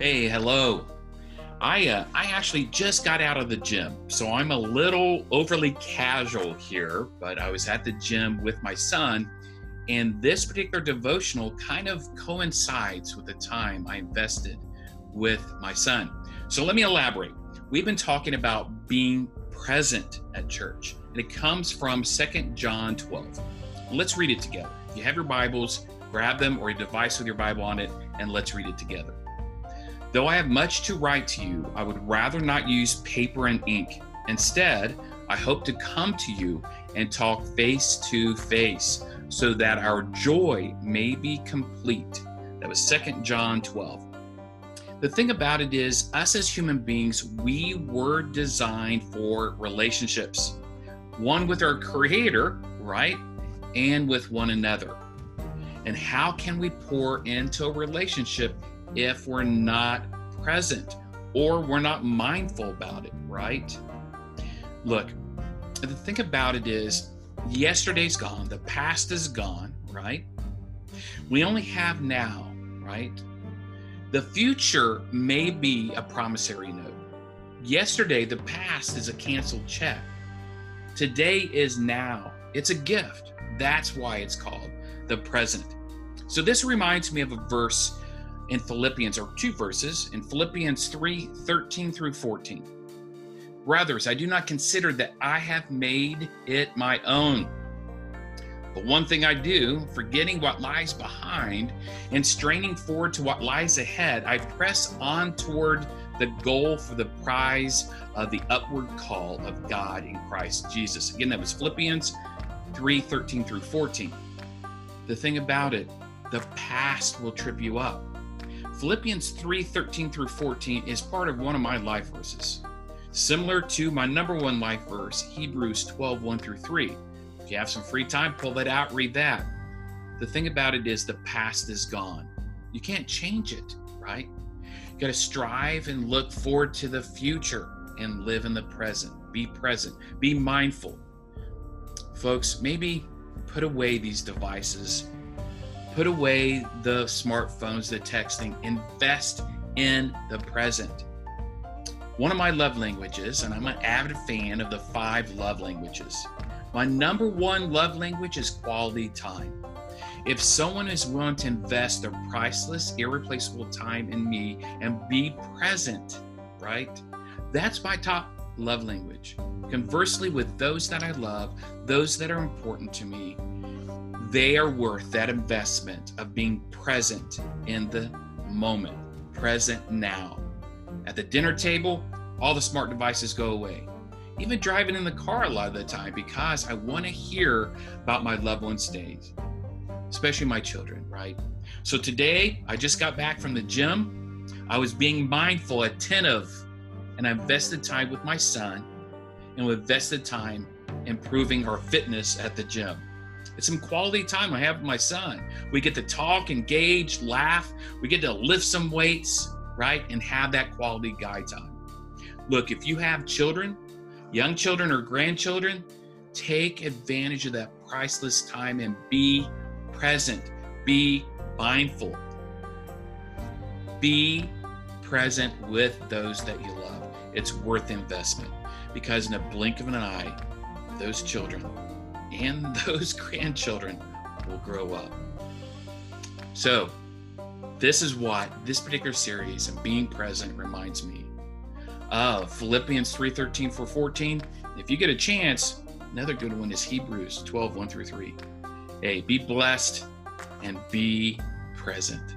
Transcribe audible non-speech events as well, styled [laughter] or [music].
Hey, hello. I uh, I actually just got out of the gym, so I'm a little overly casual here. But I was at the gym with my son, and this particular devotional kind of coincides with the time I invested with my son. So let me elaborate. We've been talking about being present at church, and it comes from Second John 12. Let's read it together. If you have your Bibles, grab them or a device with your Bible on it, and let's read it together. Though I have much to write to you, I would rather not use paper and ink. Instead, I hope to come to you and talk face to face so that our joy may be complete. That was Second John 12. The thing about it is, us as human beings, we were designed for relationships one with our Creator, right? And with one another. And how can we pour into a relationship if we're not present or we're not mindful about it, right? Look, the thing about it is, yesterday's gone, the past is gone, right? We only have now, right? The future may be a promissory note. Yesterday, the past is a canceled check. Today is now. It's a gift. That's why it's called the present. So, this reminds me of a verse in Philippians, or two verses in Philippians 3 13 through 14. Brothers, I do not consider that I have made it my own. But one thing I do, forgetting what lies behind and straining forward to what lies ahead, I press on toward the goal for the prize of the upward call of God in Christ Jesus. Again, that was Philippians 3 13 through 14. The thing about it, the past will trip you up. Philippians 3 13 through 14 is part of one of my life verses, similar to my number one life verse, Hebrews 12 1 through 3. If you have some free time, pull that out, read that. The thing about it is, the past is gone. You can't change it, right? You got to strive and look forward to the future and live in the present. Be present, be mindful. Folks, maybe put away these devices Put away the smartphones, the texting, invest in the present. One of my love languages, and I'm an avid fan of the five love languages. My number one love language is quality time. If someone is willing to invest their priceless, irreplaceable time in me and be present, right? That's my top love language. Conversely, with those that I love, those that are important to me, they are worth that investment of being present in the moment, present now. At the dinner table, all the smart devices go away. Even driving in the car a lot of the time because I want to hear about my loved ones' days, especially my children, right? So today, I just got back from the gym. I was being mindful, attentive, and I invested time with my son and invested time improving our fitness at the gym. It's some quality time I have with my son. We get to talk, engage, laugh. We get to lift some weights, right? And have that quality guy time. Look, if you have children, young children or grandchildren, take advantage of that priceless time and be present. Be mindful. Be present with those that you love. It's worth investment because in a blink of an eye, those children and [laughs] those grandchildren will grow up. So, this is what this particular series and being present reminds me of Philippians 3 13 14. If you get a chance, another good one is Hebrews 12 1 through 3. Hey, be blessed and be present.